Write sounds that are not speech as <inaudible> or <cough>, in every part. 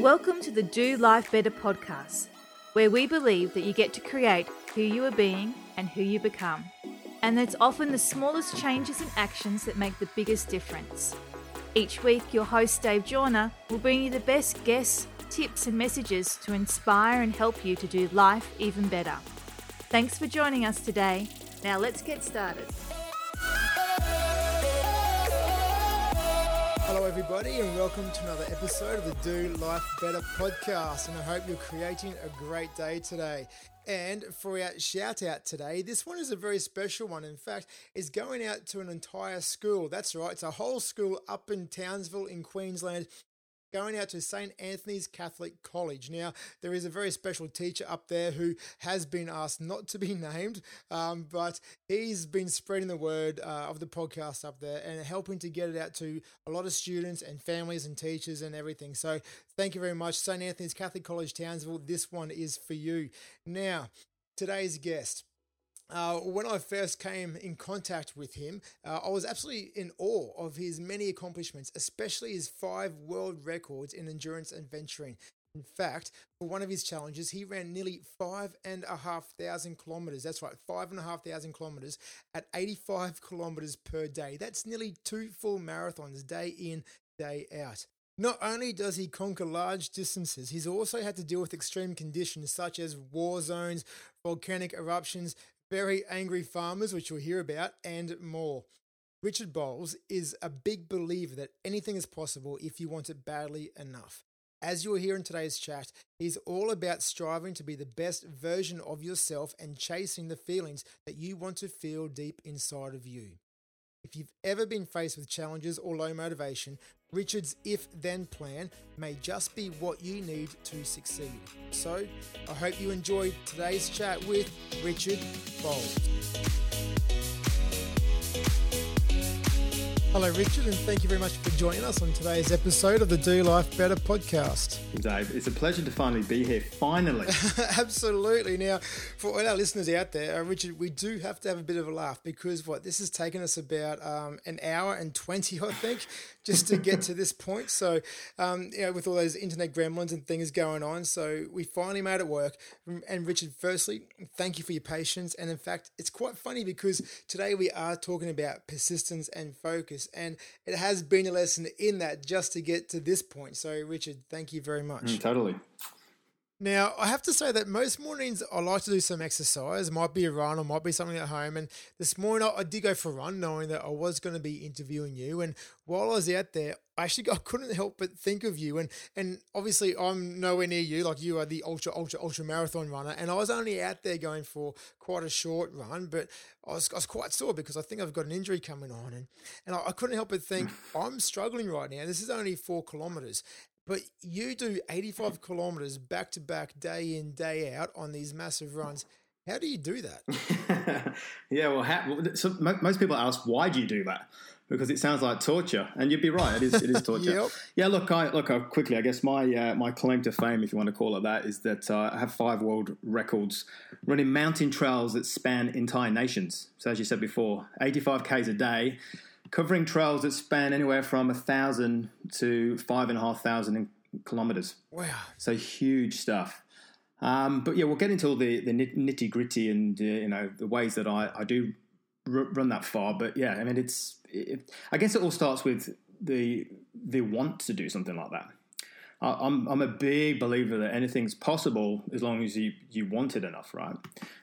Welcome to the Do Life Better podcast, where we believe that you get to create who you are being and who you become. And it's often the smallest changes and actions that make the biggest difference. Each week, your host Dave Jorna will bring you the best guests, tips, and messages to inspire and help you to do life even better. Thanks for joining us today. Now let's get started. Hello, everybody, and welcome to another episode of the Do Life Better podcast. And I hope you're creating a great day today. And for our shout out today, this one is a very special one. In fact, it's going out to an entire school. That's right, it's a whole school up in Townsville in Queensland going out to St. Anthony's Catholic College. Now, there is a very special teacher up there who has been asked not to be <laughs> named, um, but he's been spreading the word uh, of the podcast up there and helping to get it out to a lot of students and families and teachers and everything. So, thank you very much, St. Anthony's Catholic College, Townsville. This one is for you. Now, today's guest. Uh, when I first came in contact with him, uh, I was absolutely in awe of his many accomplishments, especially his five world records in endurance and venturing. In fact, for one of his challenges, he ran nearly five and a half thousand kilometers. That's right, five and a half thousand kilometers at 85 <laughs> kilometers per day. That's nearly two full marathons, day in, day out. Not only does he conquer large distances, he's also had to deal with extreme conditions such as war zones, volcanic eruptions, very angry farmers, which you'll hear about, and more. Richard Bowles is a big believer that anything is possible if you want it badly enough. As you'll hear in today's chat, he's all about striving to be the best version of yourself and chasing the feelings that you want to feel deep inside of you. If you've ever been faced with challenges or low motivation, Richard's if then plan may just be what you need to succeed. So, I hope you enjoyed today's chat with Richard Bowles. Hello, Richard, and thank you very much for joining us on today's episode of the Do Life Better podcast. Dave, it's a pleasure to finally be here. Finally. <laughs> Absolutely. Now, for all our listeners out there, uh, Richard, we do have to have a bit of a laugh because what this has taken us about um, an hour and 20, I think, just to get to this point. So, um, you know, with all those internet gremlins and things going on, so we finally made it work. And Richard, firstly, thank you for your patience. And in fact, it's quite funny because today we are talking about persistence and focus, and it has been a lesson in that just to get to this point. So, Richard, thank you very much. Mm, totally. Now, I have to say that most mornings I like to do some exercise. It might be a run or might be something at home. And this morning I did go for a run knowing that I was going to be interviewing you. And while I was out there, I actually I <laughs> couldn't help but think of you. And and obviously I'm nowhere near you. Like you are the ultra, ultra, ultra marathon runner. And I was only out there going for quite a short run, but I was, I was quite sore because I think I've got an injury coming on. And, and I, I couldn't help but think, <laughs> I'm struggling right now. This is only four kilometers. But you do 85 <laughs> kilometers back to back, day in, day out on these massive runs. How do you do that? yeah, well, how, so most people ask, why do you do that? Because it sounds like torture, and you'd be right. It is. It is torture. <laughs> yep. Yeah. Look, I look I, quickly. I guess my uh, my claim to fame, if you want to call it that, is that uh, I have five world records running mountain trails that span entire nations. So as you said before, 85 k's a day covering trails that span anywhere from a thousand to five and a half thousand kilometers. Wow! So huge stuff. Um, but yeah, we'll get into all the, the nitty gritty and uh, you know the ways that I, I do r- run that far. But yeah, I mean it's it, I guess it all starts with the the want to do something like that. I'm I'm a big believer that anything's possible as long as you you want it enough, right?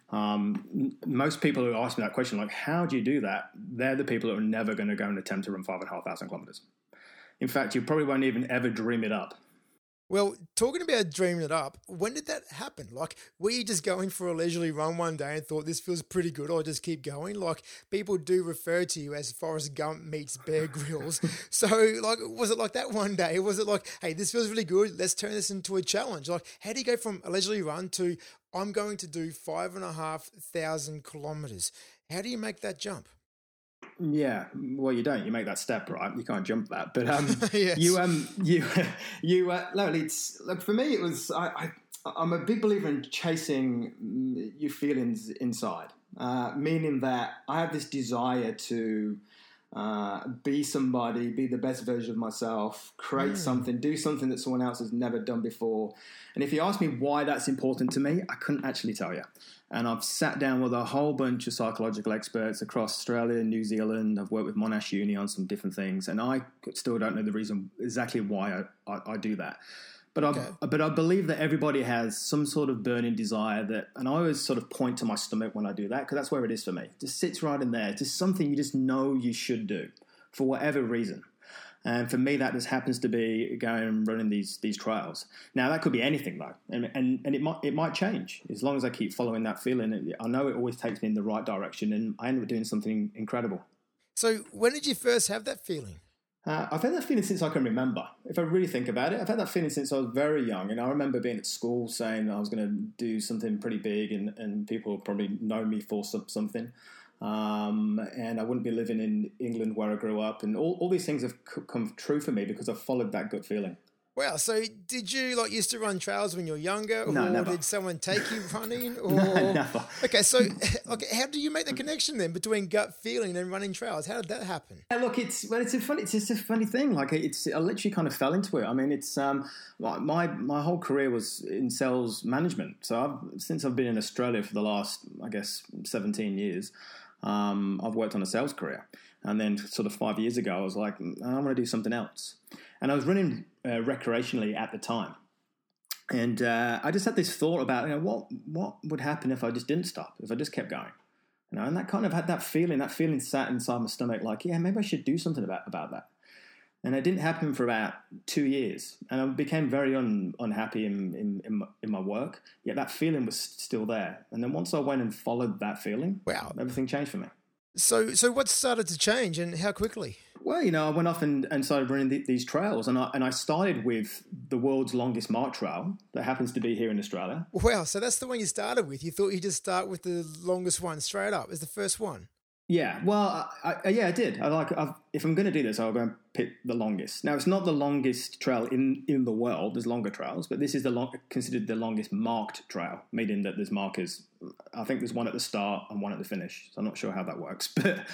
Um, most people who ask me that question, like, how do you do that? They're the people that are never going to go and attempt to run five and a half thousand kilometers. In fact, you probably won't even ever dream it up. Well, talking about dreaming it up, when did that happen? Like, were you just going for a leisurely run one day and thought this feels pretty good, I'll just keep going? Like, people do refer to you as Forrest Gump meets Bear <laughs> Grylls. so, like, was it like that one day? Was it like, hey, this feels really good, let's turn this into a challenge? Like, how do you go from a leisurely run to I'm going to do five and a half thousand kilometers? How do you make that jump? Yeah, well, you don't. You make that step, right? You can't jump that. But um, <laughs> yes. you, um, you, <laughs> you. Uh, look, it's look for me. It was. I, I, I'm a big believer in chasing your feelings inside, uh, meaning that I have this desire to uh, be somebody, be the best version of myself, create mm. something, do something that someone else has never done before. And if you ask me why that's important to me, I couldn't actually tell you. And I've sat down with a whole bunch of psychological experts across Australia and New Zealand. I've worked with Monash Uni on some different things, and I still don't know the reason exactly why I, I, I do that. But okay. I but I believe that everybody has some sort of burning desire that, and I always sort of point to my stomach when I do that because that's where it is for me. It just sits right in there. It's just something you just know you should do for whatever reason. And for me, that just happens to be going and running these these trials. Now that could be anything though, and and, and it might it might change as long as I keep following that feeling. I know it always takes me in the right direction, and I end up doing something incredible. So when did you first have that feeling? Uh, I've had that feeling since I can remember. If I really think about it, I've had that feeling since I was very young. And I remember being at school saying I was going to do something pretty big, and, and people probably know me for something. Um, and I wouldn't be living in England where I grew up. And all, all these things have come true for me because I've followed that gut feeling. Wow. So did you like used to run trails when you were younger, no, or never. did someone take you <laughs> running? Or no, <laughs> never. Okay. So <laughs> okay, how do you make the connection then between gut feeling and running trails? How did that happen? Yeah, look, it's well, it's a funny, it's just a funny thing. Like it's, I literally kind of fell into it. I mean, it's um, my my whole career was in sales management. So I've, since I've been in Australia for the last, I guess, seventeen years, um, I've worked on a sales career. And then, sort of five years ago, I was like, mm, I want to do something else. And I was running uh, recreationally at the time. And uh, I just had this thought about, you know, what what would happen if I just didn't stop, if I just kept going, you know, and that kind of had that feeling, that feeling sat inside my stomach, like, yeah, maybe I should do something about about that. And it didn't happen for about two years, and I became very un, unhappy in, in, in, my, in my work. Yet that feeling was still there. And then once I went and followed that feeling, wow, everything changed for me. So, so what started to change, and how quickly? Well, you know, I went off and, and started running the, these trails, and I and I started with the world's longest mark trail that happens to be here in Australia. Wow! So that's the one you started with. You thought you'd just start with the longest one straight up as the first one. Yeah, well, I, I, yeah, I did. I like I've, if I'm going to do this, I'll go and pick the longest. Now, it's not the longest trail in, in the world. There's longer trails, but this is the long, considered the longest marked trail, meaning that there's markers. I think there's one at the start and one at the finish. So I'm not sure how that works, <laughs> but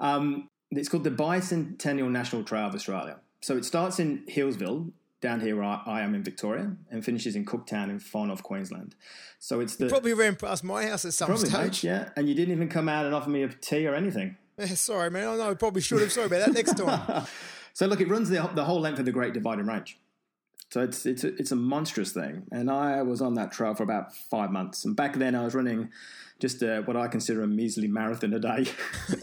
um, it's called the Bicentennial National Trail of Australia. So it starts in Healesville down here where I, am in Victoria and finishes in Cooktown in far north Queensland. So it's the you probably ran past my house at some probably, stage. Mate, yeah, and you didn't even come out and offer me a tea or anything. <laughs> Yeah, sorry, man. I know I probably should have. Sorry about that. Next time. <laughs> so look, it runs the, the whole length of the Great Dividing Range. So it's it's a, it's a monstrous thing, and I was on that trail for about five months. And back then, I was running just a, what I consider a measly marathon a day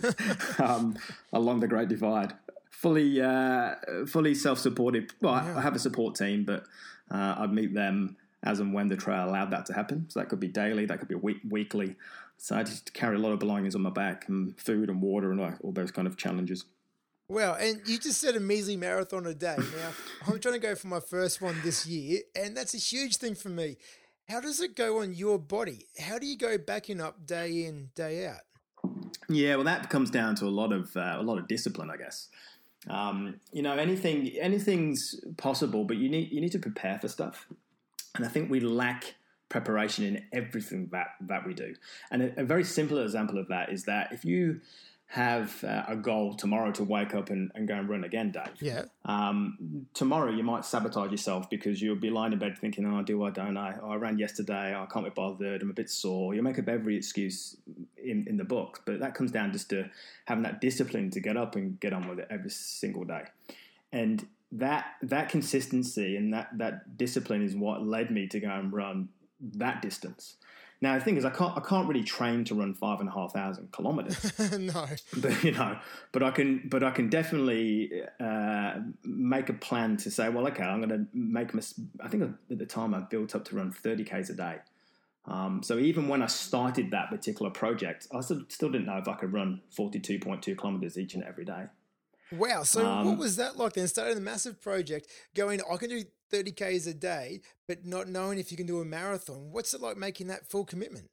<laughs> um, along the Great Divide fully uh, fully self supported. Well, yeah. I have a support team, but uh, I'd meet them as and when the trail allowed that to happen. So that could be daily, that could be week- weekly. So I just carry a lot of belongings on my back and food and water and all those kind of challenges. Wow, and you just said a measly marathon a day. Now, <laughs> I'm trying to go for my first one this year, and that's a huge thing for me. How does it go on your body? How do you go backing up day in, day out? Yeah, well, that comes down to a lot of uh, a lot of discipline, I guess. Um, you know, anything anything's possible, but you need you need to prepare for stuff. And I think we lack preparation in everything that that we do. And a, a very simple example of that is that if you have uh, a goal tomorrow to wake up and, and go and run again, Dave. Yeah. Um, tomorrow you might sabotage yourself because you'll be lying in bed thinking, "Oh, do I? Don't I? Oh, I ran yesterday. Oh, I can't be bothered. I'm a bit sore." You'll make up every excuse in in the book, but that comes down just to having that discipline to get up and get on with it every single day, and that that consistency and that that discipline is what led me to go and run that distance. Now the thing is, I can't I can't really train to run five and a half thousand kilometers. <laughs> no, but you know, but I can but I can definitely uh, make a plan to say, well, okay, I'm going to make. Mis- I think at the time I built up to run thirty k's a day. Um, so even when I started that particular project, I still, still didn't know if I could run forty two point two kilometers each and every day. Wow. So um, what was that like then? Starting a massive project, going, I can do 30 Ks a day, but not knowing if you can do a marathon. What's it like making that full commitment?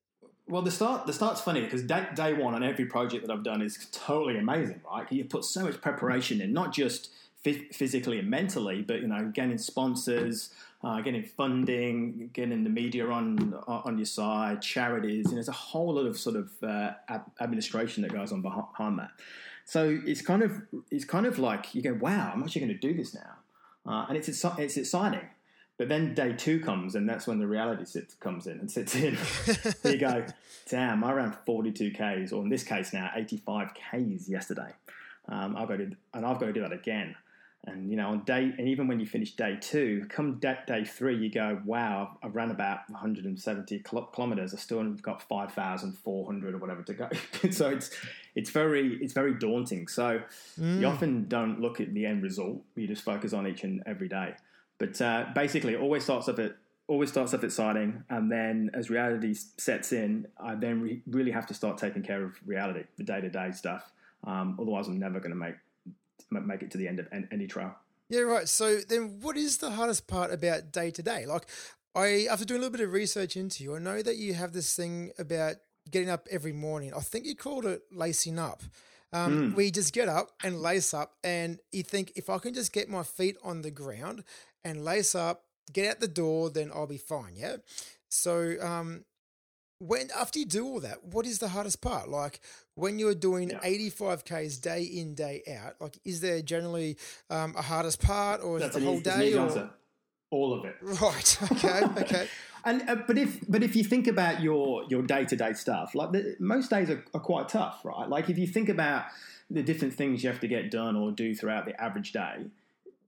Well, the start the start's funny because day, day one on every project that I've done is totally amazing, right? You put so much preparation in, not just physically and mentally, but you know, getting sponsors, uh, getting funding, getting the media on on your side, charities, and there's a whole lot of sort of uh, administration that goes on behind that. So it's kind of it's kind of like you go, wow, I'm actually going to do this now, uh, and it's it's exciting. But then day two comes, and that's when the reality sits, comes in and sits in. <laughs> you go, damn, I ran 42 Ks, or in this case now, 85 Ks yesterday. Um, got to, and I've got to do that again. And you know, on day, and even when you finish day two, come day, day three, you go, "Wow, I've, run about 170 kilometers. I still have got 5,400 or whatever to go." <laughs> so it's it's very it's very daunting. So mm. you often don't look at the end result. You just focus on each and every day. But uh, basically, it always starts off at always starts off exciting, and then as reality sets in, I then re- really have to start taking care of reality, the day to day stuff. Um, otherwise, I'm never going to make make it to the end of any trial. Yeah, right. So then, what is the hardest part about day to day? Like, I after doing a little bit of research into you, I know that you have this thing about getting up every morning. I think you called it lacing up. Um, mm. You just get up and lace up, and you think if I can just get my feet on the ground and lace up, get out the door, then I'll be fine. Yeah. So, um, when after you do all that, what is the hardest part? Like when you're doing yeah. 85 k's day in day out, like is there generally um, a hardest part, or is That's it the whole day? Or... Answer. All of it. Right. <laughs> Okay. Okay. <laughs> and uh, but if but if you think about your your day to day stuff, like the, most days are, are quite tough, right? Like if you think about the different things you have to get done or do throughout the average day,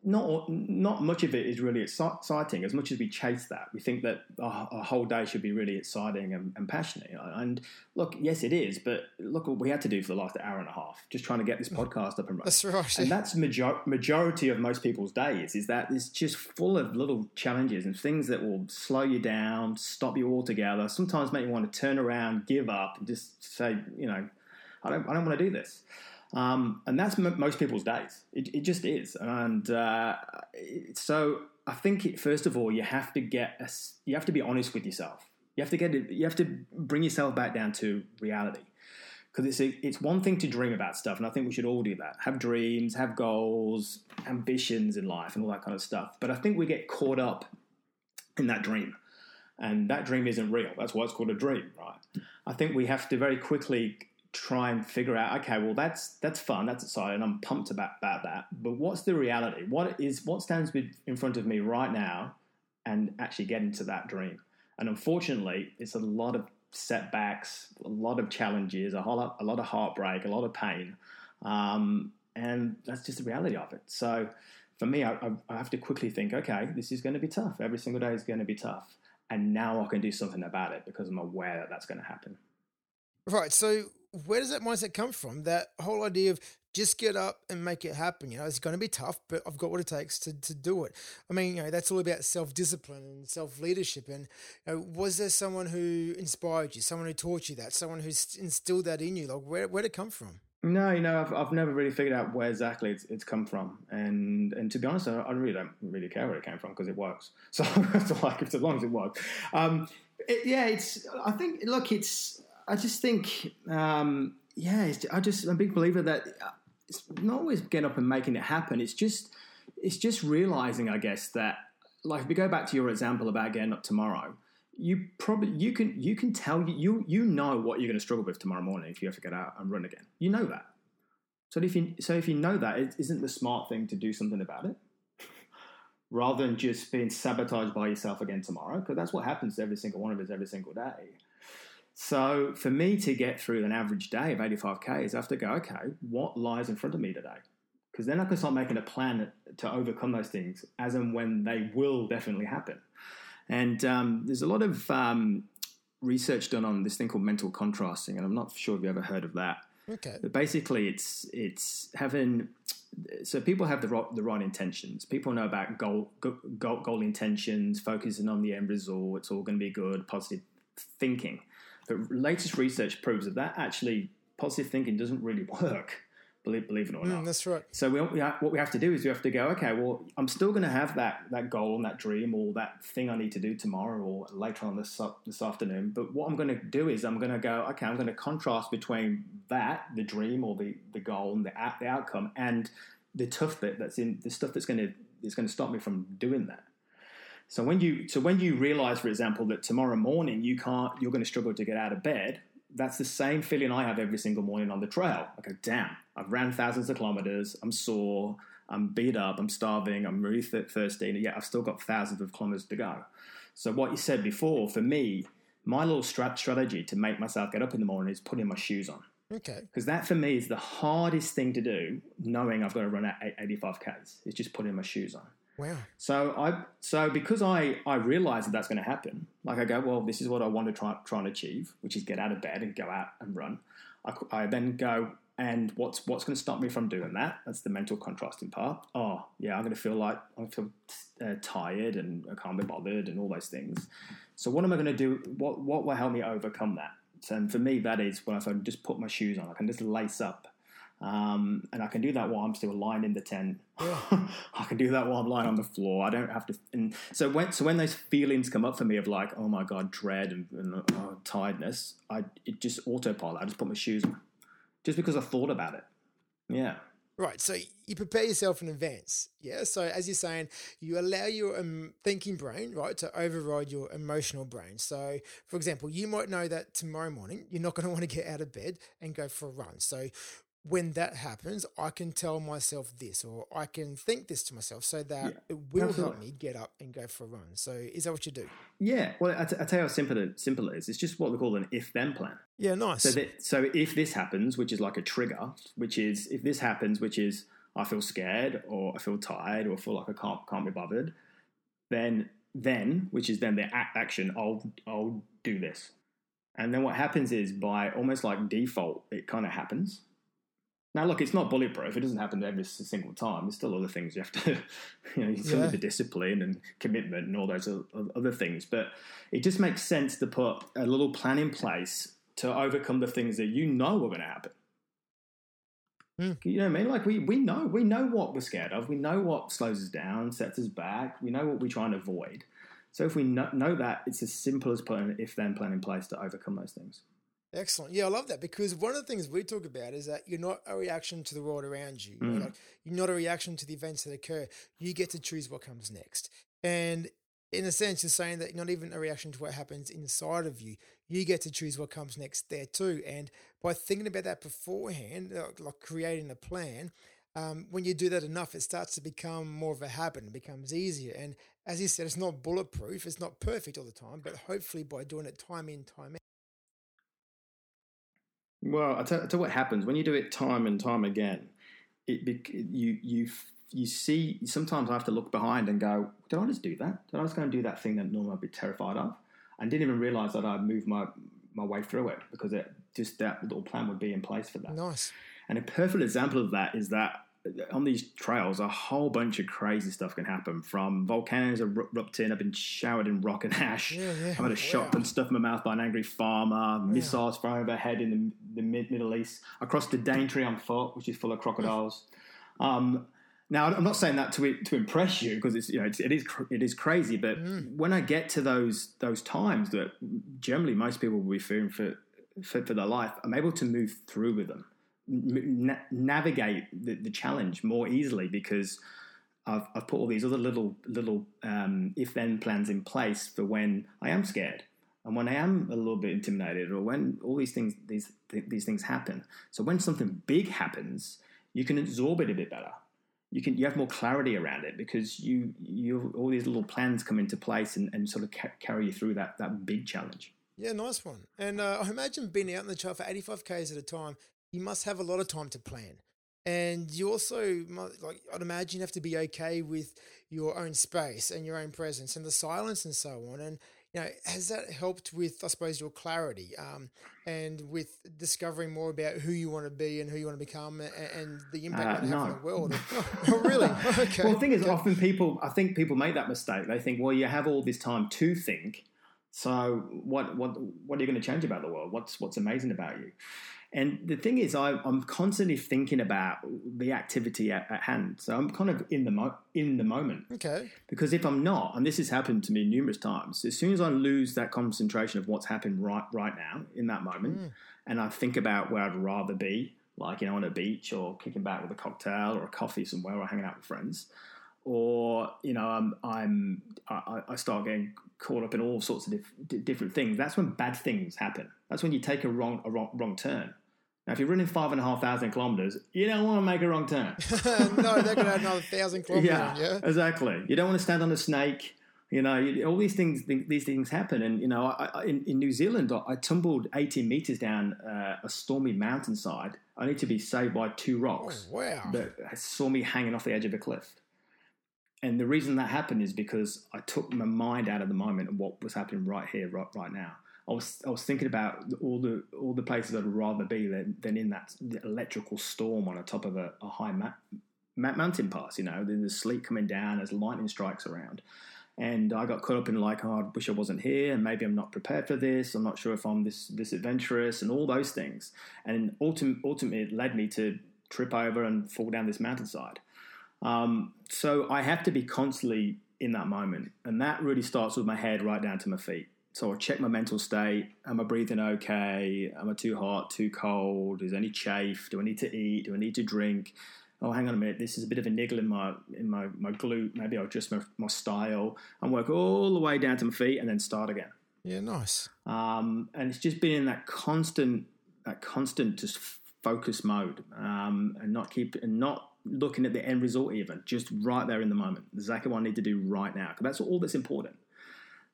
not not much of it is really exciting. As much as we chase that, we think that a whole day should be really exciting and, and, passionate. And look, yes, it is. But look what we had to do for the last hour and a half, just trying to get this mm. podcast up and running. That's right. And that's major- majority of most people's days. Is that it's just full of little challenges and things that will slow you down, stop you altogether. Sometimes make you want to turn around, give up, and just say, you know, I don't, I don't want to do this. Um, and that's m- most people's days. It, it just is. And uh, so I think it, first of all, you have to get a, you have to be honest with yourself. You have to get it, you have to bring yourself back down to reality. Because it's a, it's one thing to dream about stuff, and I think we should all do that. Have dreams, have goals, ambitions in life, and all that kind of stuff. But I think we get caught up in that dream, and that dream isn't real. That's why it's called a dream, right? I think we have to very quickly try and figure out okay well that's that's fun that's exciting i'm pumped about, about that. But what's the reality? What is what stands in front of me right now and actually get into that dream? And unfortunately it's a lot of setbacks a lot of challenges a whole lot, a lot of heartbreak a lot of pain um, and that's just the reality of it. So for me I, I have to quickly think okay this is going to be tough. Every single day is going to be tough. And now i can do something about it because i'm aware that that's going to happen. Right so where does that mindset come from? That whole idea of just get up and make it happen. You know, it's going to be tough, but I've got what it takes to, to do it. I mean, you know, that's all about self discipline and self leadership. And you know, was there someone who inspired you, someone who taught you that, someone who instilled that in you? Like, where where did it come from? No, you know, I've, I've never really figured out where exactly it's, it's come from, and and to be honest, I, I really don't really care where it came from because it works. <laughs> So, <laughs> so like, as long as it works, um, it, yeah, it's. I think, look, it's I just think, um, yeah, I just I'm a big believer that uh, it's not always getting up and making it happen. It's just it's just realizing, I guess, that like if we go back to your example about getting up tomorrow, you probably you can you can tell you you you know what you're going to struggle with tomorrow morning if you have to get out and run again. You know that. So if you so if you know that, it isn't the smart thing to do something about it, rather than just being sabotaged by yourself again tomorrow, because that's what happens to every single one of us every single day. So for me to get through an average day of 85k is I have to go, okay, what lies in front of me today? Because then I can start making a plan to overcome those things as and when they will definitely happen. And um, there's a lot of um, research done on this thing called mental contrasting, and I'm not sure if you ever heard of that. Okay. But basically, it's it's having so people have the right, the right intentions. People know about goal, goal goal intentions, focusing on the end result. It's all going to be good, positive thinking. But latest research proves that that actually positive thinking doesn't really <laughs> work. Believe, believe it or mm, not. Mm, that's right. So we, we have, what we have to do is we have to go. Okay, well, I'm still going to have that that goal and that dream or that thing I need to do tomorrow or later on this this afternoon. But what I'm going to do is I'm going to go. Okay, I'm going to contrast between that, the dream or the the goal and the the outcome, and the tough bit that's in the stuff that's going to is going to stop me from doing that. So when you so when you realize, for example, that tomorrow morning you can't, you're going to struggle to get out of bed. that's the same feeling I have every single morning on the trail. I go, damn, I've ran thousands of kilometers. I'm sore. I'm beat up. I'm starving. I'm really th- thirsty. And yet I've still got thousands of kilometers to go. So what you said before, for me, my little strat- strategy to make myself get up in the morning is putting my shoes on. Okay. Because that for me is the hardest thing to do, knowing I've got to run at 85 Ks, is just putting my shoes on. Wow. So I so because I I realize that that's going to happen. Like I go, well, this is what I want to try try and achieve, which is get out of bed and go out and run. I, I then go and what's what's going to stop me from doing that? That's the mental contrasting part. Oh yeah, I'm going to feel like I feel uh, tired and I can't be bothered and all those things. So what am I going to do? What what will help me overcome that? So, and for me, that is when I just put my shoes on. I can just lace up um, and I can do that while I'm still lying in the tent. <laughs> I can do that while I'm lying on the floor. I don't have to. And so when so when those feelings come up for me of like, oh my god, dread and, and oh, tiredness, I it just autopilot. I just put my shoes on, just because I thought about it. Yeah. Right. So you prepare yourself in advance. Yeah. So as you're saying, you allow your um, thinking brain, right, to override your emotional brain. So, for example, you might know that tomorrow morning you're not going to want to get out of bed and go for a run. So when that happens, I can tell myself this, or I can think this to myself, so that Yeah, it will help me get up and go for a run. So, is that what you do? Yeah. Well, I, t- I tell you how simple it, simple it is. It's just what we call an if-then plan. Yeah, nice. So that so if this happens, which is like a trigger, which is if this happens, which is I feel scared or I feel tired or I feel like I can't can't be bothered, then then which is then the act action, I'll I'll do this. And then what happens is by almost like default, it kind of happens. Now, look, it's not bulletproof. It doesn't happen every single time. There's still other things you have to, <laughs> you know, you still Yeah. the discipline and commitment and all those other things. But it just makes sense to put a little plan in place to overcome the things that you know are going to happen. Hmm. You know what I mean? Like we we know we know what we're scared of. We know what slows us down, sets us back. We know what we're trying to avoid. So if we know, know that, it's as simple as putting an if-then plan in place to overcome those things. Excellent. Yeah, I love that because one of the things we talk about is that you're not a reaction to the world around you. Mm. Like, you're not a reaction to the events that occur. You get to choose what comes next. And in a sense, you're saying that you're not even a reaction to what happens inside of you. You get to choose what comes next there too. And by thinking about that beforehand, like, like creating a plan, um, when you do that enough, it starts to become more of a habit and becomes easier. And as you said, it's not bulletproof, it's not perfect all the time, but hopefully by doing it time in, time out. Well, I tell, I tell what happens when you do it time and time again. It you you you see. Sometimes I have to look behind and go, "Did I just do that? Did I just go and do that thing that normally I'd be terrified of?" And didn't even realize that I'd moved my my way through it because it just that little plan would be in place for that. Nice. And a perfect example of that is that on these trails, a whole bunch of crazy stuff can happen. From volcanoes erupting, I've been showered in rock and ash. Yeah, yeah. I've had a shot Wow. and stuff in my mouth by an angry farmer. Missiles thrown overhead in the, the mid Middle East. I crossed the Daintree on foot, which is full of crocodiles. Um, now, I'm not saying that to to impress you because it's you know it's, it is it is crazy. But when I get to those those times that generally most people will be fearing for for, for their life, I'm able to move through with them, na- navigate the, the challenge more easily because I've, I've put all these other little little um, if then plans in place for when I am scared and when I am a little bit intimidated or when all these things these th- these things happen. So when something big happens, you can absorb it a bit better. You can you have more clarity around it because you you all these little plans come into place and, and sort of ca- carry you through that that big challenge. Yeah, nice one. And uh, I imagine being out in the trail for 85 Ks at a time, you must have a lot of time to plan. And you also, mu- like, I'd imagine you have to be okay with your own space and your own presence and the silence and so on. And, you know, has that helped with, I suppose, your clarity um, and with discovering more about who you want to be and who you want to become and, and the impact Uh, you have no. on the world? <laughs> <laughs> oh, really? <laughs> Okay. Well, the thing is, okay. often people, I think people make that mistake. They think, well, you have all this time to think, so what, what, what are you going to change about the world? What's, what's amazing about you? And the thing is, I, I'm constantly thinking about the activity at, at hand. So I'm kind of in the mo- in the moment. Okay. Because if I'm not, and this has happened to me numerous times, as soon as I lose that concentration of what's happened right right now in that moment, Mm. and I think about where I'd rather be, like you know, on a beach or kicking back with a cocktail or a coffee somewhere or hanging out with friends, or you know I'm I'm I, I start getting caught up in all sorts of dif- different things. That's when bad things happen. That's when you take a wrong a wrong, wrong turn. Now, if you're running five and a half thousand kilometers, you don't want to make a wrong turn. <laughs> <laughs> no, they're going to add another thousand kilometers. Yeah, yeah, exactly. You don't want to stand on a snake. You know, you, all these things these things happen. And you know, I, I, in, in New Zealand, I tumbled 18 meters down uh, a stormy mountainside. I need to be saved by two rocks oh, wow. that saw me hanging off the edge of a cliff. And the reason that happened is because I took my mind out of the moment and what was happening right here, right, right now. I was I was thinking about all the all the places I'd rather be than, than in that electrical storm on the top of a, a high ma- mountain pass. You know, there's sleet coming down, there's lightning strikes around, and I got caught up in like, oh, I wish I wasn't here, and maybe I'm not prepared for this. I'm not sure if I'm this this adventurous, and all those things. And ultimately, ultimately it led me to trip over and fall down this mountainside. Um, so I have to be constantly in that moment, and that really starts with my head right down to my feet. So I check my mental state. Am I breathing okay? Am I too hot, too cold? Is there any chafe? Do I need to eat? Do I need to drink? Oh, hang on a minute. This is a bit of a niggle in my in my, my glute. Maybe I'll adjust my, my style and work all the way down to my feet and then start again. Yeah, nice. Um, and it's just been in that constant that constant just focus mode um, and not keep and not looking at the end result even just right there in the moment exactly what i need to do right now because that's all that's important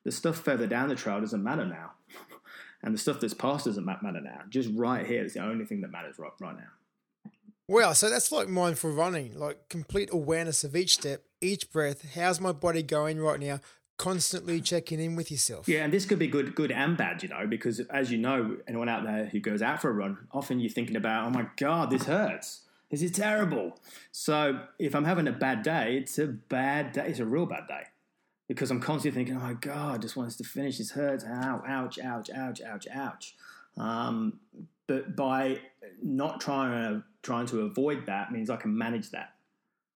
the stuff further down the trail doesn't matter now. <laughs> and the stuff that's past doesn't matter now. Just right here is the only thing that matters right, right now. Wow, so that's like mindful running, like complete awareness of each step, each breath. How's my body going right now? Constantly checking in with yourself. Yeah, and this could be good, good and bad, you know, because as you know, anyone out there who goes out for a run, often you're thinking about, oh my god, this hurts. This is terrible. So if I'm having a bad day, it's a bad day. It's a real bad day because I'm constantly thinking, oh my God, I just want us to finish. This hurts. Ow, ouch, ouch, ouch, ouch, ouch. Um, but by not trying to, trying to avoid that means I can manage that.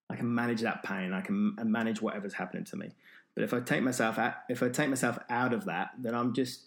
I can manage that pain. I can manage whatever's happening to me. But if I take myself out, if I take myself out of that, then I'm just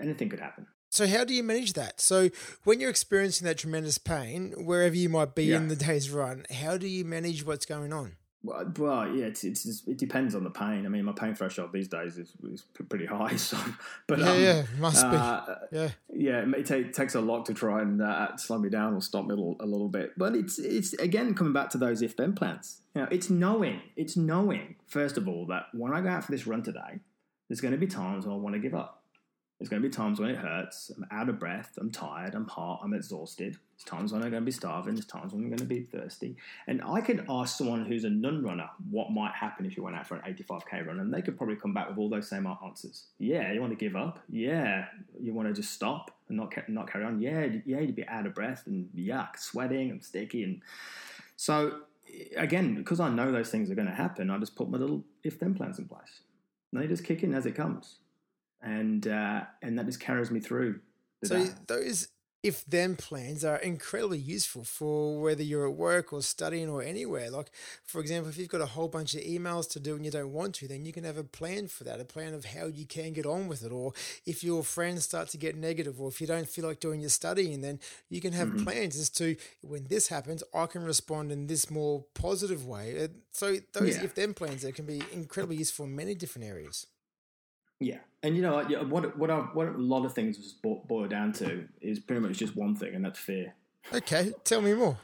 anything could happen. So how do you manage that? So when you're experiencing that tremendous pain, wherever you might be yeah. in the day's run, how do you manage what's going on? Well, yeah, it's, it's, it depends on the pain. I mean, my pain threshold these days is, is pretty high. <laughs> So, but yeah, um, yeah, must uh, be. Yeah, yeah, it, it, takes a lot to try and uh, slow me down or stop me a little, a little bit. But it's it's again coming back to those if then plans. You know, it's knowing, it's knowing first of all that when I go out for this run today, there's going to be times when I want to give up. There's going to be times when it hurts. I'm out of breath. I'm tired. I'm hot. I'm exhausted. There's times when I'm going to be starving. There's times when I'm going to be thirsty. And I could ask someone who's a nun runner what might happen if you went out for an 85k run, and they could probably come back with all those same answers. Yeah, you want to give up. Yeah, you want to just stop and not not carry on. Yeah, yeah, you'd be out of breath and yuck, sweating and sticky. And so again, because I know those things are going to happen, I just put my little if then plans in place. And they just kick in as it comes and uh, and that just carries me through. So those if then plans are incredibly useful for whether you're at work or studying or anywhere. Like, for example, if you've got a whole bunch of emails to do and you don't want to, then you can have a plan for that, a plan of how you can get on with it. Or if your friends start to get negative, or if you don't feel like doing your studying, then you can have mm-hmm. plans as to when this happens, I can respond in this more positive way. So, those yeah. if then plans that can be incredibly useful in many different areas. Yeah, and you know what? What I, what a lot of things boil down to is pretty much just one thing, and that's fear. Okay, tell me more.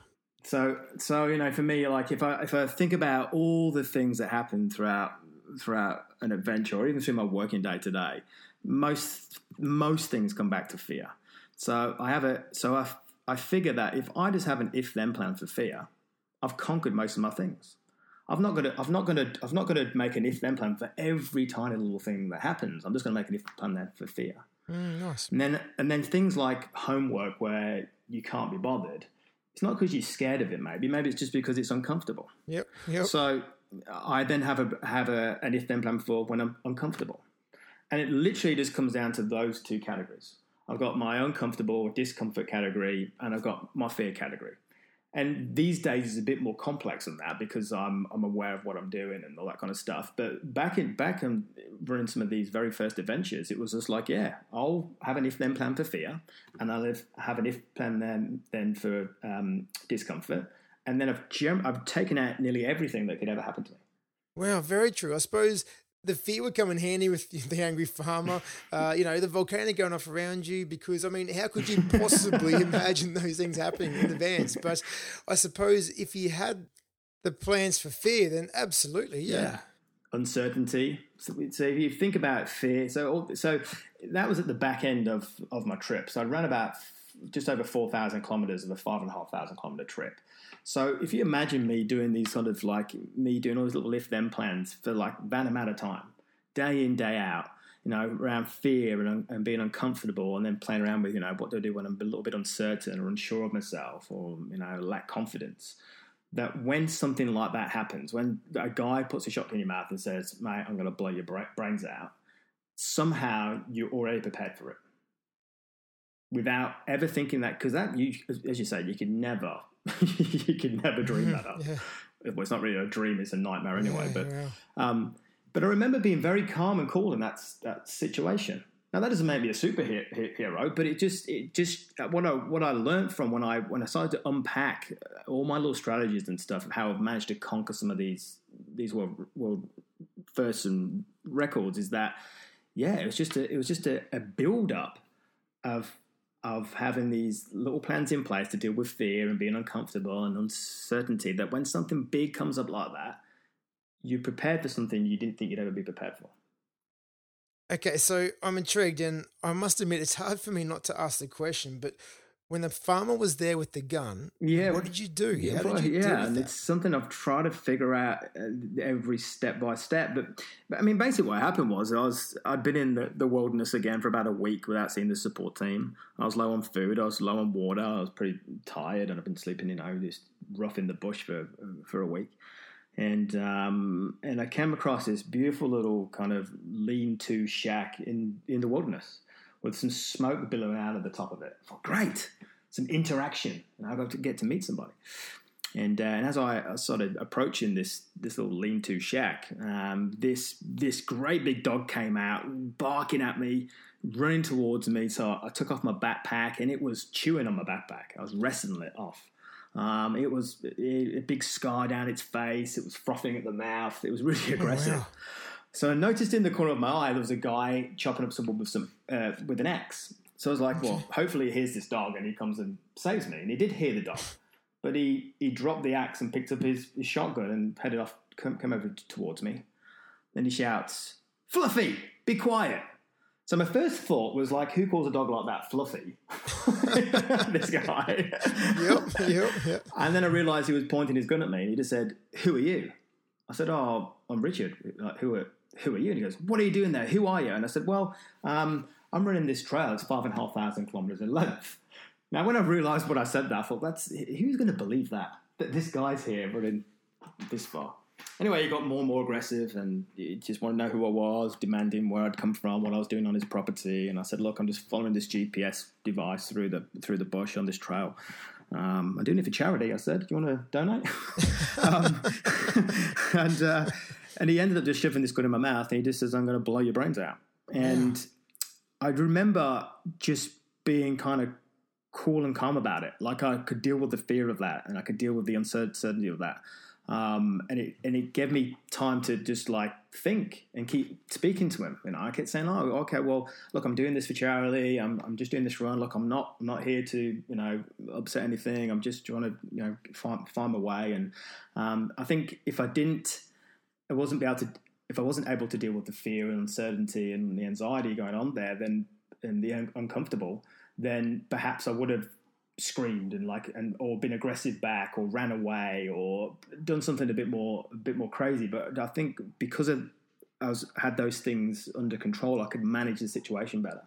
So, so you know, for me, like if I if I think about all the things that happen throughout throughout an adventure, or even through my working day today, most most things come back to fear. So I have a so I I figure that if I just have an if then plan for fear, I've conquered most of my things. I've not got to, I've not to, I've not to make an if then plan for every tiny little thing that happens. I'm just going to make an if then plan there for fear. Mm, nice. And then, and then things like homework where you can't be bothered. It's not because you're scared of it. Maybe, maybe it's just because it's uncomfortable. Yep. Yep. So I then have a have a an if then plan for when I'm uncomfortable, and it literally just comes down to those two categories. I've got my uncomfortable discomfort category, and I've got my fear category. And these days is a bit more complex than that because I'm I'm aware of what I'm doing and all that kind of stuff. But back in back in running some of these very first adventures, it was just like, yeah, I'll have an if then plan for fear, and I'll have an if plan then then for um, discomfort, and then I've I've taken out nearly everything that could ever happen to me. Wow, very true. I suppose the fear would come in handy with <laughs> the angry farmer, uh, you know, the volcano going off around you, because I mean, how could you possibly <laughs> imagine those things happening in advance? But I suppose if you had the plans for fear, then absolutely, yeah. yeah. Uncertainty. So, so, if you think about fear, so so that was at the back end of, of my trip. So I ran about just over 4,000 kilometers of a 5,500 kilometer trip. So if you imagine me doing these sort of like me doing all these little if then plans for like that amount of time, day in, day out, you know, around fear and, and being uncomfortable and then playing around with, you know, what do I do when I'm a little bit uncertain or unsure of myself or, you know, lack confidence. That when something like that happens, when a guy puts a shotgun in your mouth and says, mate, I'm going to blow your brains out, somehow you're already prepared for it without ever thinking that because that you as you said you could never <laughs> you could never dream that up <laughs> yeah. well it's not really a dream it's a nightmare anyway yeah, but yeah. Um, but I remember being very calm and cool in that that situation now that doesn't make me a superhero but it just it just uh, what I what I learned from when I when I started to unpack uh, all my little strategies and stuff of how I've managed to conquer some of these these world world firsts and records is that yeah it was just a, it was just a, a build up of of having these little plans in place to deal with fear and being uncomfortable and uncertainty that when something big comes up like that, you're prepared for something you didn't think you'd ever be prepared for. Okay, so I'm intrigued, and I must admit it's hard for me not to ask the question, but when the farmer was there with the gun, yeah, what did you do? Yeah, How did you yeah, and it's something I've tried to figure out uh, every step by step. But, but, I mean, basically, what happened was I was I'd been in the, the wilderness again for about a week without seeing the support team. I was low on food, I was low on water, I was pretty tired, and I've been sleeping, you know, just rough in the bush for for a week. And um, and I came across this beautiful little kind of lean-to shack in in the wilderness with some smoke billowing out of the top of it. I thought, great, some interaction, and I got to get to meet somebody. And, uh, and as I, started approaching this this little lean-to shack, um, this this great big dog came out, barking at me, running towards me. So I took off my backpack, and it was chewing on my backpack. I was wrestling it off. Um, it was a, a, big scar down its face. It was frothing at the mouth. It was really aggressive. Oh, wow. So I noticed in the corner of my eye there was a guy chopping up some wood with some uh, with an axe. So I was like, well, <laughs> hopefully he hears this dog and he comes and saves me. And he did hear the dog, but he he dropped the axe and picked up his, his shotgun and headed off, come, come over towards me. Then he shouts, "Fluffy, be quiet!" So my first thought was like, who calls a dog like that Fluffy? <laughs> this guy. yep, yep, yep. And then I realised he was pointing his gun at me, and he just said, "Who are you?" I said, "Oh, I'm Richard. Like, who are who are you? And he goes, what are you doing there? Who are you? And I said, well, um, I'm running this trail. It's five and a half thousand kilometers in length. Now, when I realized what I said that, I thought, that's who's going to believe that? That this guy's here running this far. Anyway, he got more and more aggressive and he just wanted to know who I was, demanding where I'd come from, what I was doing on his property. And I said, look, I'm just following this GPS device through the through the bush on this trail. Um, I'm doing it for charity. I said, do you want to donate? <laughs> um, <laughs> and uh, and he ended up just shoving this gun in my mouth and he just says, I'm going to blow your brains out. And yeah. I remember just being kind of cool and calm about it. Like I could deal with the fear of that and I could deal with the uncertainty of that. Um, and it and it gave me time to just like think and keep speaking to him. You know, I kept saying, "Oh, okay, well, look, I'm doing this for charity. I'm I'm just doing this run. Look, I'm not I'm not here to you know upset anything. I'm just trying to you know find find my way." And um, I think if I didn't I wasn't able to if I wasn't able to deal with the fear and uncertainty and the anxiety going on there, then and the un- uncomfortable, then perhaps I would have screamed and like and or been aggressive back or ran away or done something a bit more a bit more crazy. But I think because of I was had those things under control, I could manage the situation better.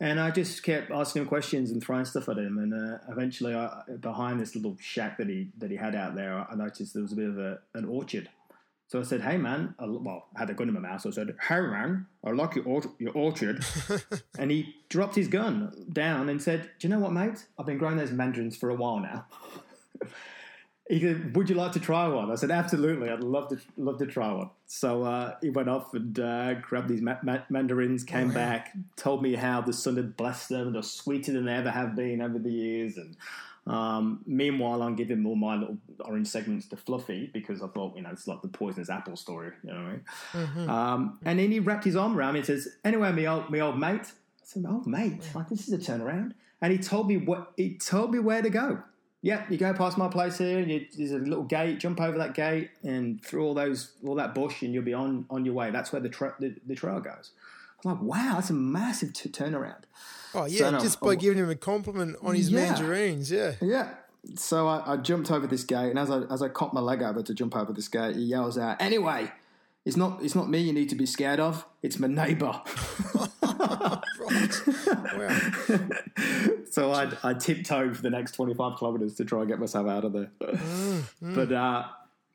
And I just kept asking him questions and throwing stuff at him. And uh, eventually, I, behind this little shack that he that he had out there, I noticed there was a bit of a, an orchard so I said, "Hey man," I, well, I had a gun in my mouth. So I said, "Hey man, I like your or- your orchard." <laughs> and he dropped his gun down and said, "Do you know what, mate? I've been growing those mandarins for a while now." <laughs> he said, "Would you like to try one?" I said, "Absolutely, I'd love to love to try one." So uh, he went off and uh, grabbed these ma- ma- mandarins, came oh, back, told me how the sun had blessed them, and they're sweeter than they ever have been over the years, and Um, meanwhile, I'm giving all my little orange segments to Fluffy because I thought, you know, it's like the poisonous apple story, you know what I mean? Mm-hmm. Um, and then he wrapped his arm around me and says, "Anyway, me old, me old mate." I said, "Old mate, like this is a turnaround." And he told me what he told me where to go. Yeah, you go past my place here, and you, there's a little gate. Jump over that gate and through all those all that bush, and you'll be on on your way. That's where the tra- the, the trail goes. I'm like, wow, that's a massive t- turnaround. Oh yeah, so, no, just by oh, giving him a compliment on his yeah, mandarins, yeah, yeah. So I, I, jumped over this gate, and as I as I cocked my leg over to jump over this gate, he yells out, "Anyway, it's not it's not me you need to be scared of. It's my neighbour." <laughs> <laughs> so I I tiptoed for the next twenty five kilometres to try and get myself out of there. Mm, mm. But uh,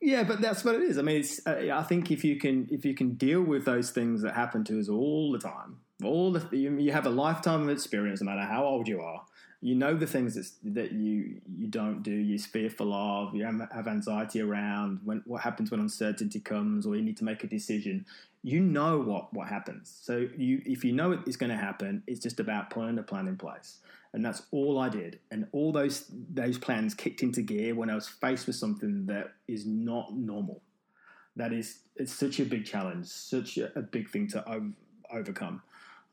yeah, but that's what it is. I mean, uh, I think if you can if you can deal with those things that happen to us all the time, all the you have a lifetime of experience, no matter how old you are. You know the things that that you you don't do. You're fearful of. You have anxiety around when what happens when uncertainty comes, or you need to make a decision. You know what what happens. So you if you know it's going to happen, it's just about putting a plan in place and that's all I did. And all those those plans kicked into gear when I was faced with something that is not normal. That is, it's such a big challenge, such a, a big thing to ov- overcome.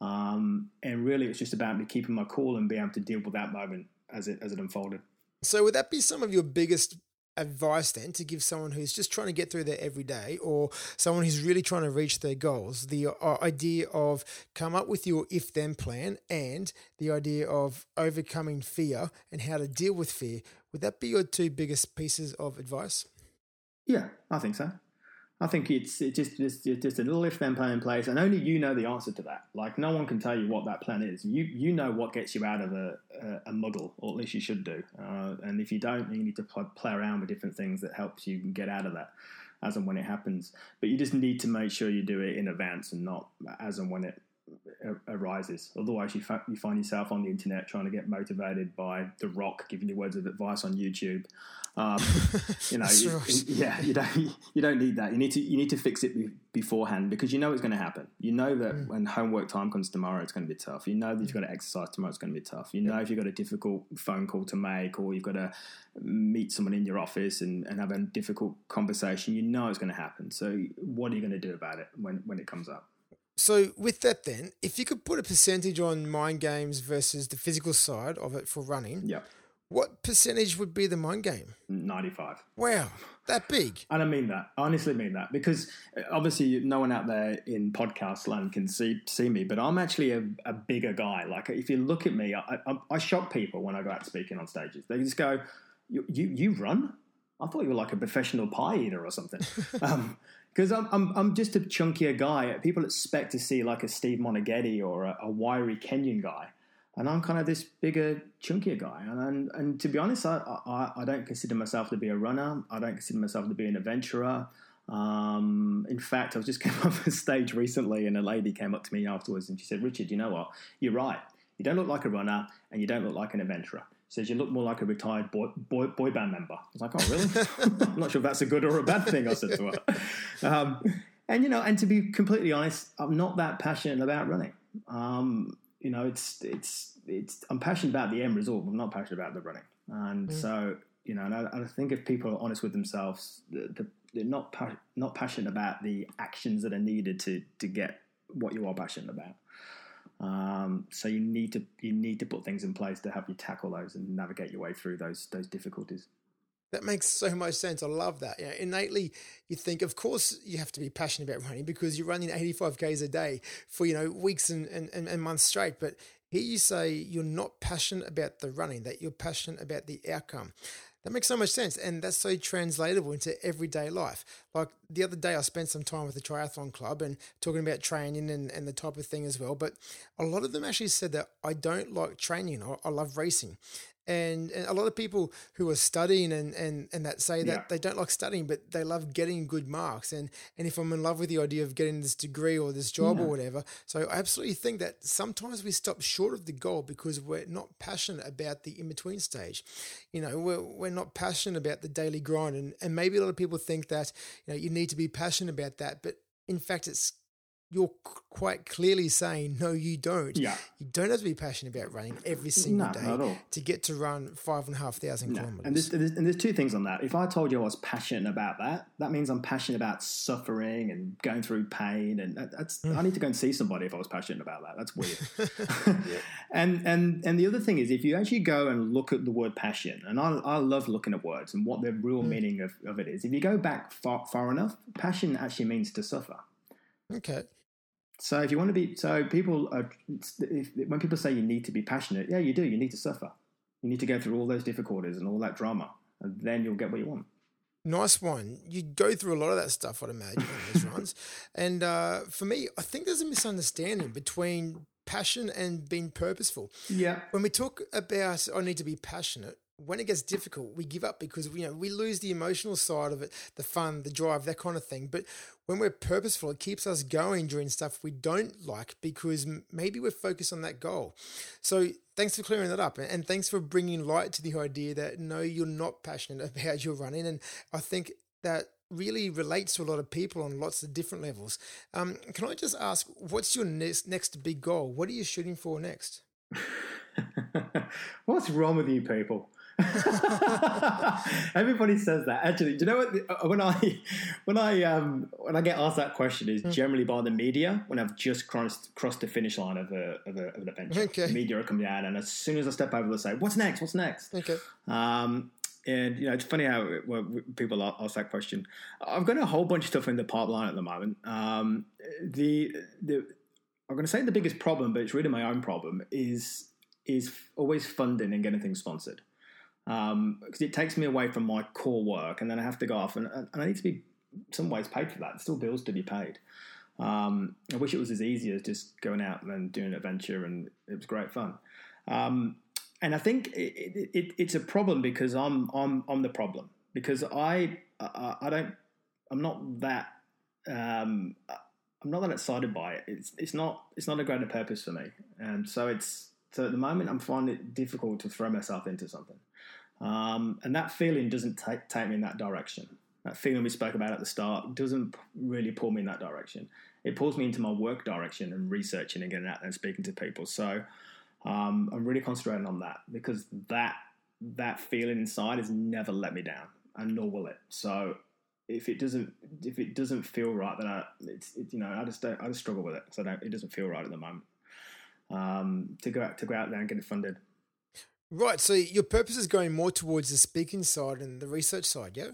Um, and really, it's just about me keeping my cool and being able to deal with that moment as it as it unfolded. So, would that be some of your biggest advice then to give someone who's just trying to get through their everyday or someone who's really trying to reach their goals the uh, idea of come up with your if then plan and the idea of overcoming fear and how to deal with fear. Would that be your two biggest pieces of advice? Yeah i think so I think it's, it's just, just just a little if then plan in place, and only you know the answer to that. Like no one can tell you what that plan is. You you know what gets you out of a, a, a or at least you should do. Uh, and if you don't, you need to play around with different things that helps you get out of that as and when it happens. But you just need to make sure you do it in advance and not as and when it arises. Otherwise, you, fa- you find yourself on the internet trying to get motivated by The Rock giving you words of advice on YouTube. Um, <laughs> you know, you, yeah, you don't you don't need that. You need to you need to fix it be- beforehand because you know it's going to happen. You know that mm. when homework time comes tomorrow, it's going to be tough. You know that you've got to exercise tomorrow, it's going to be tough. You know if you've got a difficult phone call to make or you've got to meet someone in your office and, and have a difficult conversation, you know it's going to happen. So what are you going to do about it when when it comes up? So, with that, then, if you could put a percentage on mind games versus the physical side of it for running, yeah, what percentage would be the mind game? 95. Wow, that big. And I mean that. I honestly mean that because uh, obviously no one out there in podcast land can see see me, but I'm actually a, a bigger guy. Like if you look at me, I, I, I, shock people when I go out speaking on stages. They just go, "You you, you run? I thought you were like a professional pie eater or something." <laughs> um, because I'm, I'm, I'm just a chunkier guy. People expect to see like a Steve Moneghetti or a, a wiry Kenyan guy, and I'm kind of this bigger, chunkier guy. And and, and to be honest, I, I, I don't consider myself to be a runner. I don't consider myself to be an adventurer. Um, in fact, I was just <laughs> came off a stage recently, and a lady came up to me afterwards, and she said, "Richard, you know what? You're right. You don't look like a runner, and you don't look like an adventurer." Says you look more like a retired boy, boy, boy band member. I was like, oh, really? <laughs> I'm not sure if that's a good or a bad thing, I said to her. Um, and, you know, and to be completely honest, I'm not that passionate about running. Um, you know, it's, it's, it's, I'm passionate about the end result. I'm not passionate about the running. And mm. so, you know, and I, I, think if people are honest with themselves, the, they're not, pa- not passionate about the actions that are needed to, to get what you are passionate about. Um, so you need to you need to put things in place to help you tackle those and navigate your way through those those difficulties. That makes so much sense. I love that. Innately, you think, of course, you have to be passionate about running because you're running 85 k's a day for you know weeks and, and, and months straight. But here you say you're not passionate about the running; that you're passionate about the outcome. That makes so much sense. And that's so translatable into everyday life. Like the other day, I spent some time with the triathlon club and talking about training and, and the type of thing as well. But a lot of them actually said that I don't like training, I, I love racing and, and, a lot of people who are studying and, and, and that say that yeah. they don't like studying but they love getting good marks and and if i'm in love with the idea of getting this degree or this job yeah. or whatever so i absolutely think that sometimes we stop short of the goal because we're not passionate about the in-between stage you know we're, we're not passionate about the daily grind and, and maybe a lot of people think that you know you need to be passionate about that but in fact it's you're quite clearly saying no, you don't. Yeah. You don't have to be passionate about running every single No, day not at all. to get to run five and a half thousand No. kilometers. And there's, there's, and there's two things on that. If I told you I was passionate about that, that means I'm passionate about suffering and going through pain. And that, that's mm. I need to go and see somebody if I was passionate about that. That's weird. <laughs> <laughs> And and and the other thing is, if you actually go and look at the word passion, and I, I love looking at words and what the real mm. meaning of, of it is. If you go back far, far enough, passion actually means to suffer. okay. So if you want to be, so people are, if, when people say you need to be passionate, yeah, you do. You need to suffer. You need to go through all those difficulties and all that drama, and then you'll get what you want. Nice one. You go through a lot of that stuff, I'd imagine, on these <laughs> runs. And uh, for me, I think there's a misunderstanding between passion and being purposeful. Yeah. When we talk about I need to be passionate, when it gets difficult, we give up because you know we lose the emotional side of it, the fun, the drive, that kind of thing. But when we're purposeful, it keeps us going during stuff we don't like because maybe we're focused on that goal. So thanks for clearing that up, and thanks for bringing light to the idea that no, you're not passionate <laughs> about your running. And I think that really relates to a lot of people on lots of different levels. Um, can I just ask, what's your next next big goal? What are you shooting for next? <laughs> What's wrong with you people? <laughs> Everybody says that. Actually, do you know what? uh, When I <laughs> when I um, when I get asked that question, Hmm. is generally by the media when I've just crossed crossed the finish line of a of, a, of an adventure. Okay. The media are coming out, and as soon as I step over, they say, "What's next? What's next?" Okay. Um, and you know, it's funny how it- when people ask that question. I've got a whole bunch of stuff in the pipeline at the moment. Um, the the I'm going to say the biggest problem, but it's really my own problem is is always funding and getting things sponsored because it takes me away from my core work, and then I have to go off and, and I need to be some ways paid for that. There's still bills to be paid. Um, I wish it was as easy as just going out and doing an adventure, and it was great fun. Um, and I think it, it, it, it's a problem because I'm I'm I'm the problem because I I, I don't I'm not that um, I'm not that excited by it. It's it's not it's not a greater purpose for me, and so it's so at the moment I'm finding it difficult to throw myself into something, um, and that feeling doesn't take take me in that direction. That feeling we spoke about at the start doesn't really pull me in that direction. It pulls me into my work direction and researching and getting out there and speaking to people. So um, I'm really concentrating on that because that that feeling inside has never let me down, and nor will it. So if it doesn't if it doesn't feel right, then I it's it, you know I just don't, I just struggle with it. So it doesn't feel right at the moment. Um, to go out to go out there and get it funded. Right. So your purpose is going more towards the speaking side and the research side, yeah?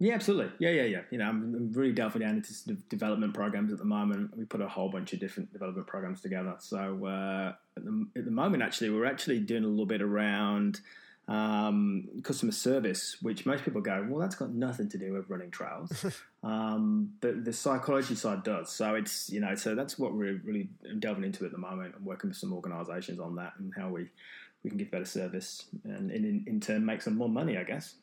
Yeah, absolutely. Yeah, yeah, yeah. You know, I'm, I'm really delving down into sort of development programs at the moment. We put a whole bunch of different development programs together. So uh, at, the, at the moment, actually, we're actually doing a little bit around um, customer service, which most people go, well, that's got nothing to do with running trails. <laughs> um, but the psychology side does. So it's, you know, so that's what we're really delving into at the moment and working with some organisations on that and how we, we can give better service and in, in turn make some more money, I guess.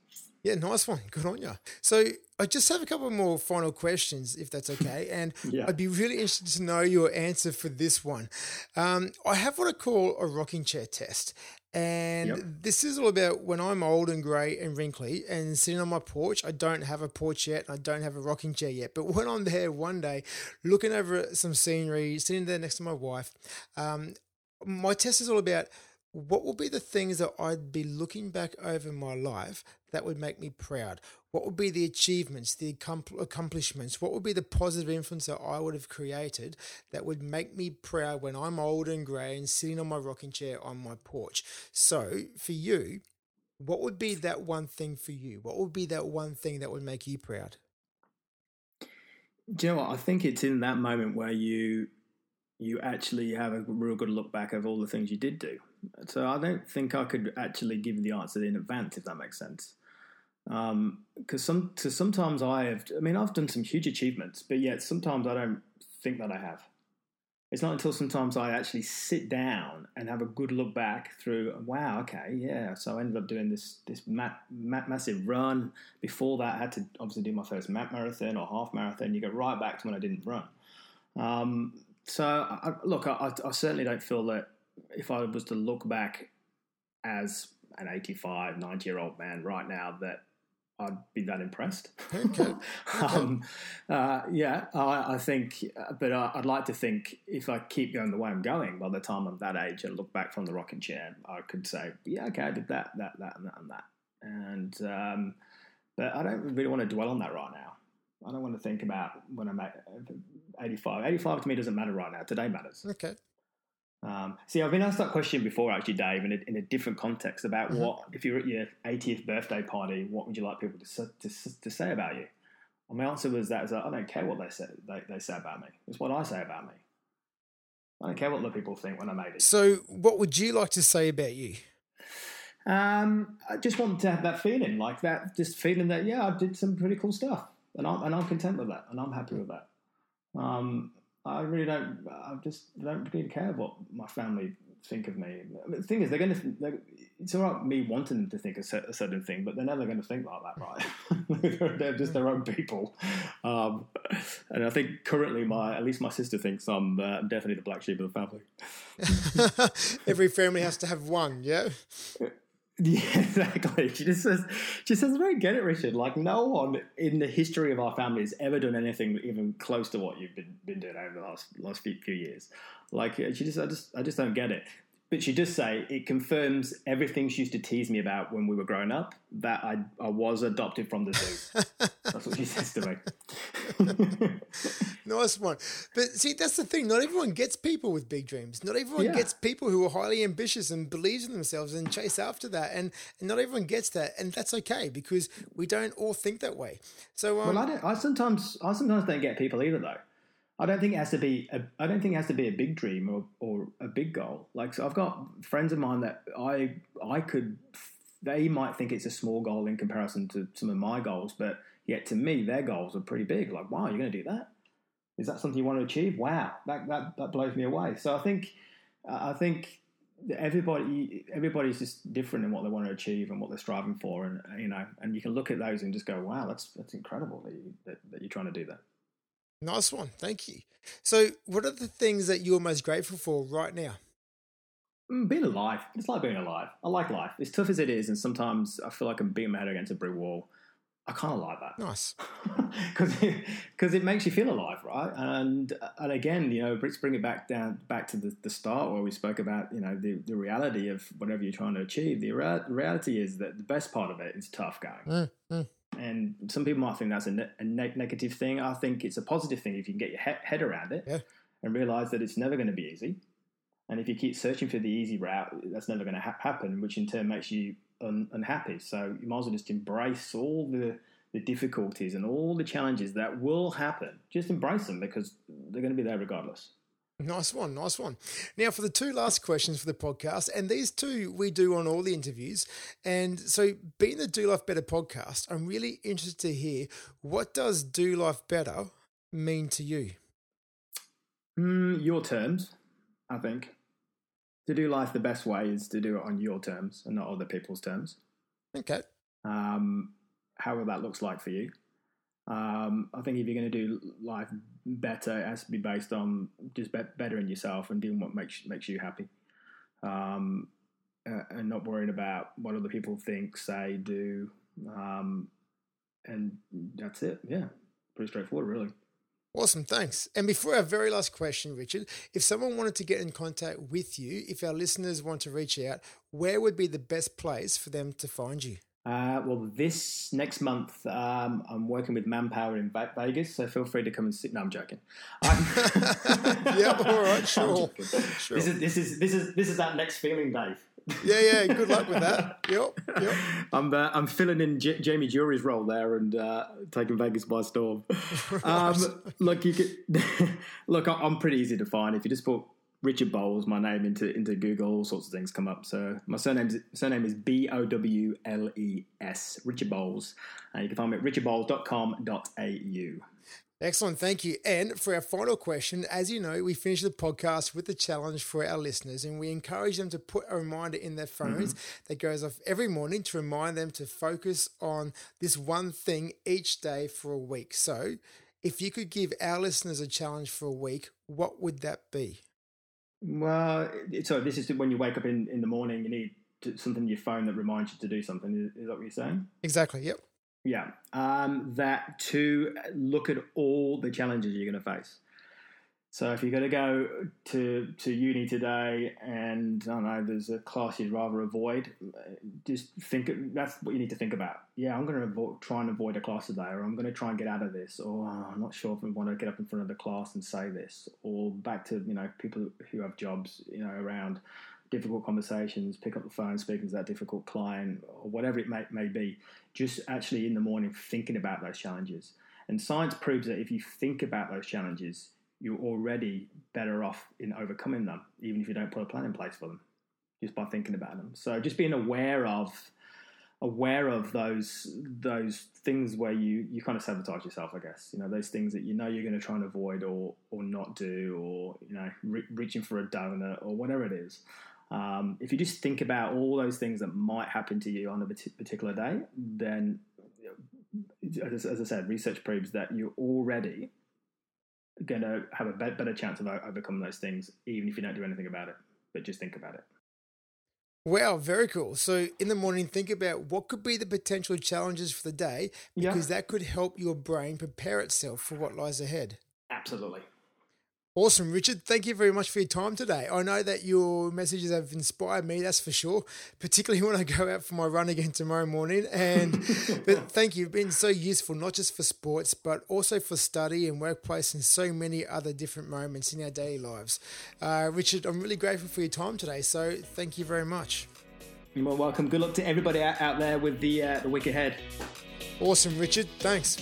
Yeah, nice one. Good on you. So I just have a couple more final questions, if that's okay. <laughs> And Yeah. I'd be really interested to know your answer for this one. Um, I have what I call a rocking chair test. And Yep. this is all about when I'm old and grey and wrinkly and sitting on my porch. I don't have a porch yet and I don't have a rocking chair yet. But <laughs> when I'm there one day looking over at some scenery, sitting there next to my wife, um, my test is all about what will be the things that I'd be looking back over my life that would make me proud? What would be the achievements, the accomplishments? What would be the positive influence that I would have created that would make me proud when I'm old and grey and sitting on my rocking chair on my porch? So, for you, what would be that one thing for you? What would be that one thing that would make you proud? Do you know what? I think it's in that moment where you you actually have a real good look back of all the things you did do. So I don't think I could actually give the answer in advance, if that makes sense. Because some, cause sometimes I have, I mean, I've done some huge achievements, but yet sometimes I don't think that I have. It's not until sometimes I actually sit down and have a good look back through. Wow, okay, yeah. So I ended up doing this this ma- ma- massive run. Before that, I had to obviously do my first map marathon or half marathon. You go right back to when I didn't run. Um, so I- look, I, I certainly don't feel that if I was to look back as an 85, 90 year old man right now, that I'd be that impressed. Okay. okay. <laughs> um, uh, yeah, I, I think, uh, but I, would like to think if I keep going the way I'm going, by the time I'm that age and look back from the rocking chair, I could say, yeah, okay, I did that, that, that, and that, and that. And um, but I don't really want to dwell on that right now. I don't want to think about when I'm at 85. 85 to me doesn't matter right now. Today matters. Okay. Um, see, I've been asked that question before, actually, Dave, in a, in a different context about mm-hmm. what, if you're at your 80th birthday party, what would you like people to, to, to say about you? And my answer was that is I don't care what they say, they, they say about me. It's what I say about me. I don't care what other people think when I'm 80. So, what would you like to say about you? Um, I just want to have that feeling, like that, just feeling that, yeah, I did some pretty cool stuff. And I'm, and I'm content with that. And I'm happy with that. Um, I really don't. I just don't really care what my family think of me. the thing is, they're going to. It's all right me wanting them to think a, certain thing, but they're never going to think like that, right? <laughs> they're just their own people. Um, and I think currently, my at least my sister thinks I'm uh, definitely the black sheep of the family. <laughs> Every family has to have one, yeah. <laughs> Yeah, exactly. She just says, she says, I don't get it, Richard. Like, no one in the history of our family has ever done anything even close to what you've been, been doing over the last last few, few years. Like, uh, she just, I just, I just don't get it. But she does say it confirms everything she used to tease me about when we were growing up that I, I was adopted from the zoo. <laughs> that's what she says to me. <laughs> nice one. But see, that's the thing. Not everyone gets people with big dreams. Not everyone yeah. gets people who are highly ambitious and believes in themselves and chase after that. And, and not everyone gets that, and that's okay because we don't all think that way. So, um, well, I, don't, I sometimes I sometimes don't get people either though. I don't think it has to be. A, I don't think it has to be a big dream or, or a big goal. Like so I've got friends of mine that I I could. They might think it's a small goal in comparison to some of my goals, but yet to me their goals are pretty big. Like, wow, you're going to do that? Is that something you want to achieve? Wow, that that that blows me away. So I think I think everybody everybody's just different in what they want to achieve and what they're striving for, and you know, and you can look at those and just go, wow, that's that's incredible that, you, that, that you're trying to do that. Nice one. Thank you. So, what are the things that you're most grateful for right now? Mm, being alive. It's like being alive. I like life. As tough as it is, and sometimes I feel like I'm beating my head against a brick wall. I kind of like that. Nice. <laughs> Because because it, it, makes you feel alive, right? And and again, you know, let's bring it back down back to the, the start where we spoke about you know the, the reality of whatever you're trying to achieve. The rea- reality is that the best part of it is tough going. Mm, mm and some people might think that's a, ne- a ne- negative thing. I think it's a positive thing if you can get your he- head around it yeah. and realize that it's never going to be easy. And if you keep searching for the easy route, that's never going to ha- happen, which in turn makes you un- unhappy. So you might as well just embrace all the, the difficulties and all the challenges that will happen. Just embrace them because they're going to be there regardless. Nice one, nice one. Now, for the two last questions for the podcast, and these two we do on all the interviews. And so, being the Do Life Better podcast, I'm really interested to hear what does Do Life Better mean to you? Mm, your terms, I think. To do life the best way is to do it on your terms and not other people's terms. Okay. Um, however that looks like for you. Um, I think if you're going to do life better, it has to be based on just be- bettering yourself and doing what makes makes you happy, um, uh, and not worrying about what other people think, say, do, um, and that's it. Yeah, pretty straightforward, really. Awesome, thanks. And before our very last question, Richard, if someone wanted to get in contact with you, if our listeners want to reach out, where would be the best place for them to find you? Uh, well, this next month, um, I'm working with Manpower in Vegas, so feel free to come and sit. No, I'm joking. <laughs> yeah, all right, <laughs> sure. sure. This is this is this is this is that next feeling, Dave. Yeah, yeah. Good luck with that. Yep, yep. <laughs> I'm uh, I'm filling in J- Jamie Jury's role there and uh, taking Vegas by storm. <laughs> right. um, look, you could <laughs> look. I'm pretty easy to find if you just put Richard Bowles, my name into into Google, all sorts of things come up. So my surname surname is B O W L E S, Richard Bowles. And you can find me at richardbowles.com.au. Excellent, thank you. And for our final question, as you know, we finish the podcast with a challenge for our listeners, and we encourage them to put a reminder in their phones mm-hmm. that goes off every morning to remind them to focus on this one thing each day for a week. So, if you could give our listeners a challenge for a week, what would that be? Well, so this is when you wake up in, in the morning, you need to, something in your phone that reminds you to do something. Is, is that what you're saying? Exactly. Yep. Yeah, um, that to look at all the challenges you're going to face. So if you're going to go to to uni today, and I don't know, there's a class you'd rather avoid, just think that's what you need to think about. Yeah, I'm going to avoid, try and avoid a class today, or I'm going to try and get out of this, or oh, I'm not sure if I want to get up in front of the class and say this, or back to you know people who have jobs, you know, around difficult conversations, pick up the phone, speaking to that difficult client, or whatever it may, may be. Just actually in the morning thinking about those challenges. And science proves that if you think about those challenges, you're already better off in overcoming them, even if you don't put a plan in place for them, just by thinking about them. So just being aware of aware of those those things where you you kind of sabotage yourself, I guess. You know, those things that you know you're going to try and avoid or or not do, or you know, re- reaching for a donut or whatever it is. Um, if you just think about all those things that might happen to you on a particular day, then, as, I said, research proves that you're already going to have a better chance of overcoming those things, even if you don't do anything about it. But just think about it. Wow, very cool. So in the morning, think about what could be the potential challenges for the day because yeah. that could help your brain prepare itself for what lies ahead. Absolutely. Awesome, Richard. Thank you very much for your time today. I know that your messages have inspired me, that's for sure, particularly <laughs> when I go out for my run again tomorrow morning. And <laughs> but thank you. You've been so useful, not just for sports, but also for study and workplace and so many other different moments in our daily lives. Uh, Richard, I'm really grateful for your time today. So thank you very much. You're more welcome. Good luck to everybody out there with the, uh, the week ahead. Awesome, Richard. Thanks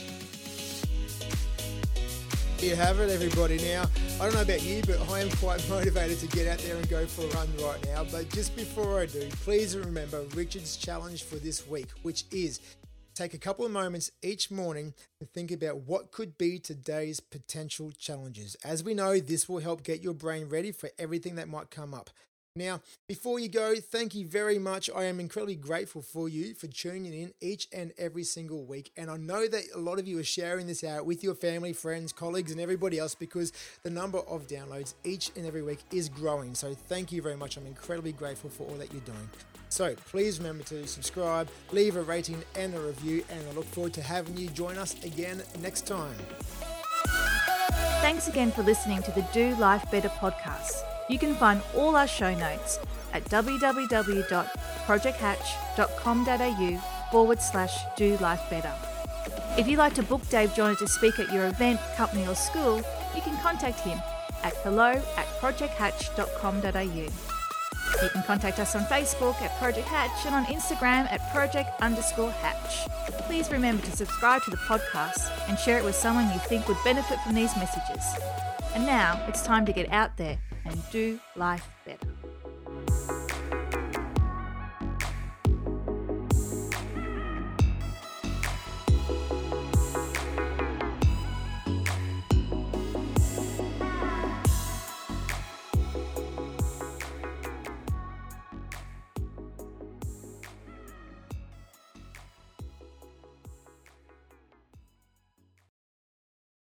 you have it, everybody. Now, I don't know about you, but I am quite <laughs> motivated to get out there and go for a run right now. But just before I do, please remember Richard's challenge for this week, which is take a couple of moments each morning to think about what could be today's potential challenges. As we know, this will help get your brain ready for everything that might come up. Now, before you go, thank you very much. I am incredibly grateful for you for tuning in each and every single week. And I know that a lot of you are sharing this out with your family, friends, colleagues, and everybody else because the number of downloads each and every week is growing. So thank you very much. I'm incredibly grateful for all that you're doing. So please remember to subscribe, leave a rating and a review, and I look forward to having you join us again next time. Thanks again for listening to the Do Life Better podcast. You can find all our show notes at www.projecthatch.com.au forward slash do life better. If you'd like to book Dave Joyner to speak at your event, company, or school, you can contact him at hello at projecthatch.com.au. You can contact us on Facebook at Project Hatch and on Instagram at project underscore hatch. Please remember to subscribe to the podcast and share it with someone you think would benefit from these messages. And now it's time to get out there and do life better.